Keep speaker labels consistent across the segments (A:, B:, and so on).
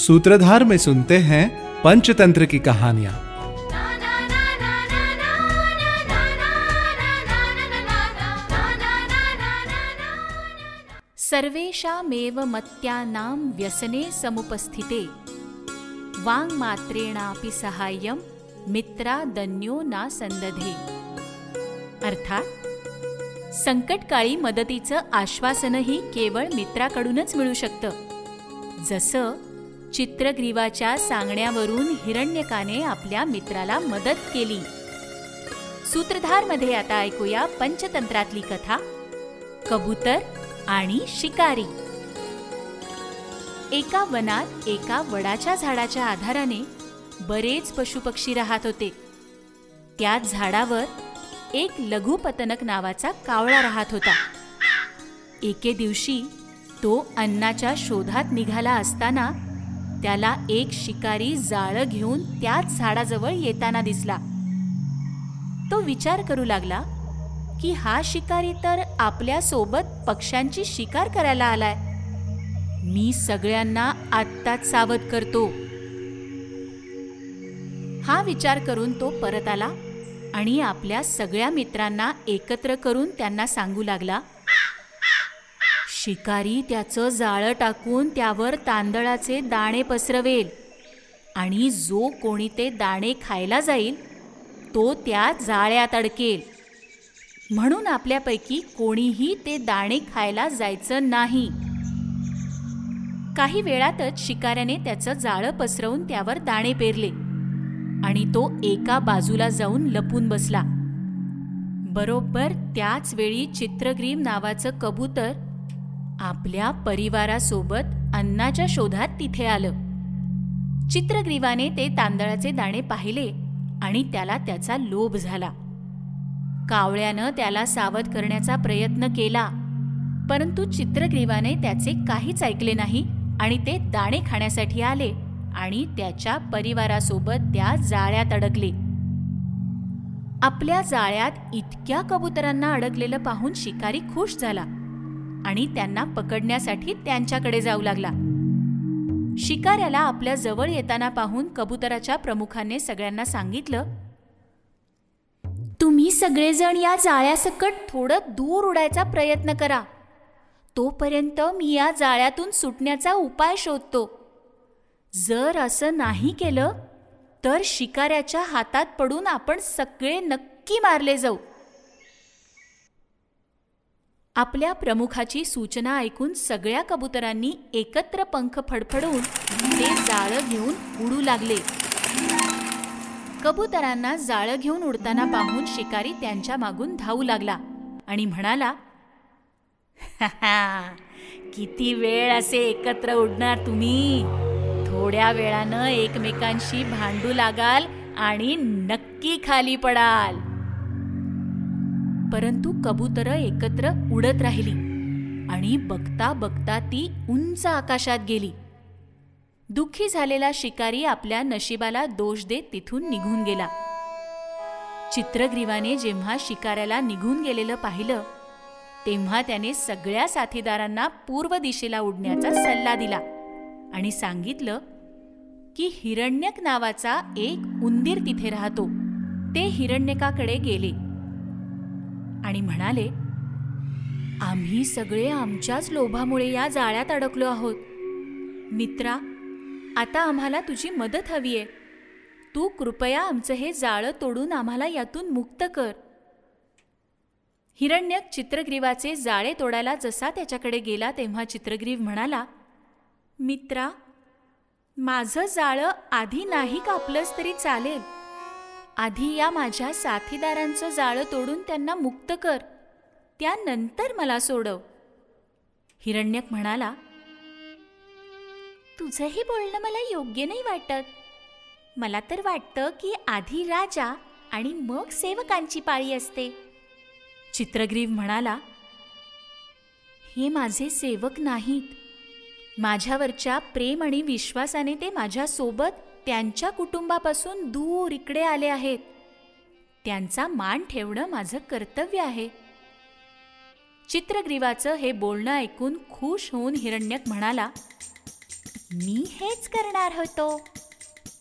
A: सूत्रधार में सुनते हैं पंचतंत्र की कहानियां।
B: सर्वेषामेव मत्यानां व्यसने समुपस्थिते। वाङ्मात्रेणापि सहाय्यं मित्रादन्यो ना संदधे। अर्थात संकटकाळी मदतीचं आश्वासनही केवळ मित्राकडूनच मिळू शकतं। जसं चित्रग्रीवाच्या सांगण्यावरून हिरण्यकाने आपल्या मित्राला मदत केली. सूत्रधारमध्ये आता ऐकूया पंचतंत्रातली कथा कबूतर आणि शिकारी. एका वनात एका वडाच्या झाडाच्या आधाराने बरेच पशुपक्षी राहत होते. त्याच झाडावर एक लघुपतनक नावाचा कावळा राहत होता. एके दिवशी तो अन्नाच्या शोधात निघाला असताना त्याला एक शिकारी जाळं घेऊन त्याच झाडाजवळ येताना दिसला. तो विचार करू लागला की हा शिकारी तर आपल्यासोबत पक्ष्यांची शिकार करायला आलाय. मी सगळ्यांना आत्ताच सावध करतो. हा विचार करून तो परत आला आणि आपल्या सगळ्या मित्रांना एकत्र करून त्यांना सांगू लागला शिकारी त्याचं जाळं टाकून त्यावर तांदळाचे दाणे पसरवेल. आणि जो कोणी ते दाणे खायला जाईल तो त्या जाळ्यात अडकेल. म्हणून आपल्यापैकी कोणीही ते दाणे खायला जायचं नाही. काही वेळातच शिकाऱ्याने त्याचं जाळं पसरवून त्यावर दाणे पेरले. आणि तो एका बाजूला जाऊन लपून बसला. बरोबर त्याच वेळी चित्रग्रीम नावाचं कबूतर आपल्या परिवारासोबत अन्नाच्या शोधात तिथे आलं. चित्रग्रीवाने ते तांदळाचे दाणे पाहिले आणि त्याला त्याचा लोभ झाला. कावळ्यानं त्याला सावध करण्याचा प्रयत्न केला परंतु चित्रग्रीवाने त्याचे काहीच ऐकले नाही आणि ते दाणे खाण्यासाठी आले आणि त्याच्या परिवारासोबत त्या जाळ्यात अडकले. आपल्या जाळ्यात इतक्या कबुतरांना अडकलेलं पाहून शिकारी खुश झाला. आणि त्यांना पकडण्यासाठी त्यांच्याकडे जाऊ लागला. शिकाऱ्याला आपल्या जवळ येताना पाहून कबुतराच्या प्रमुखाने सगळ्यांना सांगितलं तुम्ही सगळेजण या जाळ्यासकट थोडं दूर उडायचा प्रयत्न करा. तोपर्यंत मी या जाळ्यातून सुटण्याचा उपाय शोधतो. जर असं नाही केलं तर शिकाऱ्याच्या हातात पडून आपण सगळे नक्की मारले जाऊ. आपल्या प्रमुखाची सूचना ऐकून सगळ्या कबुतरांनी एकत्र पंख फडफडून ते जाळं घेऊन उडू लागले. कबुतरांना जाळं घेऊन उडताना पाहून शिकारी त्यांच्या मागून धावू लागला आणि म्हणाला किती वेळ असे एकत्र उडणार तुम्ही? थोड्या वेळानं एकमेकांशी भांडू लागाल आणि नक्की खाली पडाल. परंतु कबूतर एकत्र उडत राहिली आणि बघता बघता ती उंच आकाशात गेली. दुःखी झालेला शिकारी आपल्या नशिबाला दोष देत तिथून निघून गेला. चित्रग्रीवाने जेव्हा शिकाऱ्याला निघून गेलेलं पाहिलं तेव्हा त्याने सगळ्या साथीदारांना पूर्व दिशेला उडण्याचा सल्ला दिला आणि सांगितलं की हिरण्यक नावाचा एक उंदीर तिथे राहतो. ते हिरण्यकाकडे गेले. आणि म्हणाले आम्ही सगळे आमच्याच लोभामुळे या जाळ्यात अडकलो आहोत. मित्रा आता आम्हाला तुझी मदत हवी आहे. तू कृपया आमचं हे जाळं तोडून आम्हाला यातून मुक्त कर. हिरण्यक चित्रग्रीवाचे जाळे तोडायला जसा त्याच्याकडे गेला तेव्हा चित्रग्रीव म्हणाला मित्रा माझं जाळं आधी नाही कापलंच तरी चालेल. आधी या माझ्या साथीदारांचं जाळं तोडून त्यांना मुक्त कर. त्यानंतर मला सोडव. हिरण्यक म्हणाला तुझंही बोलणं मला योग्य नाही वाटत. मला तर वाटतं की आधी राजा आणि मग सेवकांची पाळी असते. चित्रग्रीव म्हणाला हे माझे सेवक नाहीत. माझ्यावरच्या प्रेम आणि विश्वासाने ते माझ्यासोबत त्यांच्या कुटुंबापासून दूर इकडे आले आहेत. त्यांचा मान ठेवणं माझं कर्तव्य आहे. चित्रग्रीवाचं हे बोलणं ऐकून खुश होऊन हिरण्यक म्हणाला मी हेच करणार होतो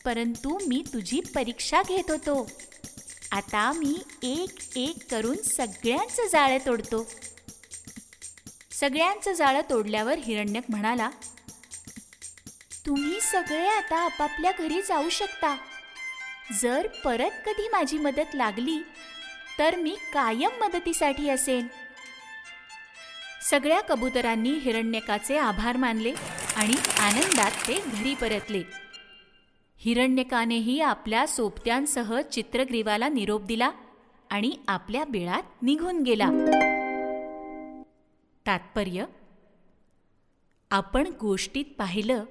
B: परंतु मी तुझी परीक्षा घेत होतो. आता मी एक एक करून सगळ्यांचं जाळं तोडतो. सगळ्यांचं जाळं तोडल्यावर हिरण्यक म्हणाला तुम्ही सगळे आता आपापल्या घरी जाऊ शकता. जर परत कधी माझी मदत लागली तर मी कायम मदतीसाठी असेन. सगळ्या कबुतरांनी हिरण्यकाचे आभार मानले आणि आनंदात ते घरी परतले. हिरण्यकानेही आपल्या सोबत्यांसह चित्रग्रीवाला निरोप दिला आणि आपल्या बिळात निघून गेला. तात्पर्य? आपण गोष्टीत पाहिलं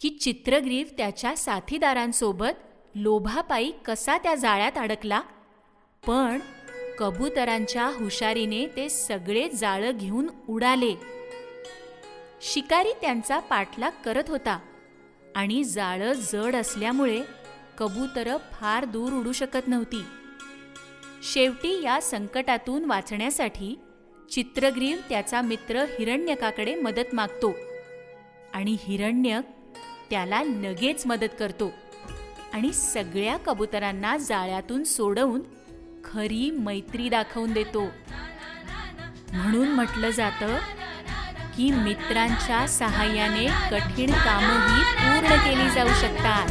B: की चित्रग्रीव त्याच्या साथीदारांसोबत लोभापायी कसा त्या जाळ्यात अडकला पण कबुतरांच्या हुशारीने ते सगळे जाळं घेऊन उडाले. शिकारी त्यांचा पाठलाग करत होता आणि जाळं जड असल्यामुळे कबुतरं फार दूर उडू शकत नव्हती. शेवटी या संकटातून वाचण्यासाठी चित्रग्रीव त्याचा मित्र हिरण्यकाकडे मदत मागतो. आणि हिरण्यक त्याला लगेच मदत करतो. आणि सगळ्या कबुतरांना जाळ्यातून सोडवून खरी मैत्री दाखवून देतो. म्हणून म्हटलं जातं की मित्रांच्या सहाय्याने कठीण कामंही पूर्ण केली जाऊ शकतात.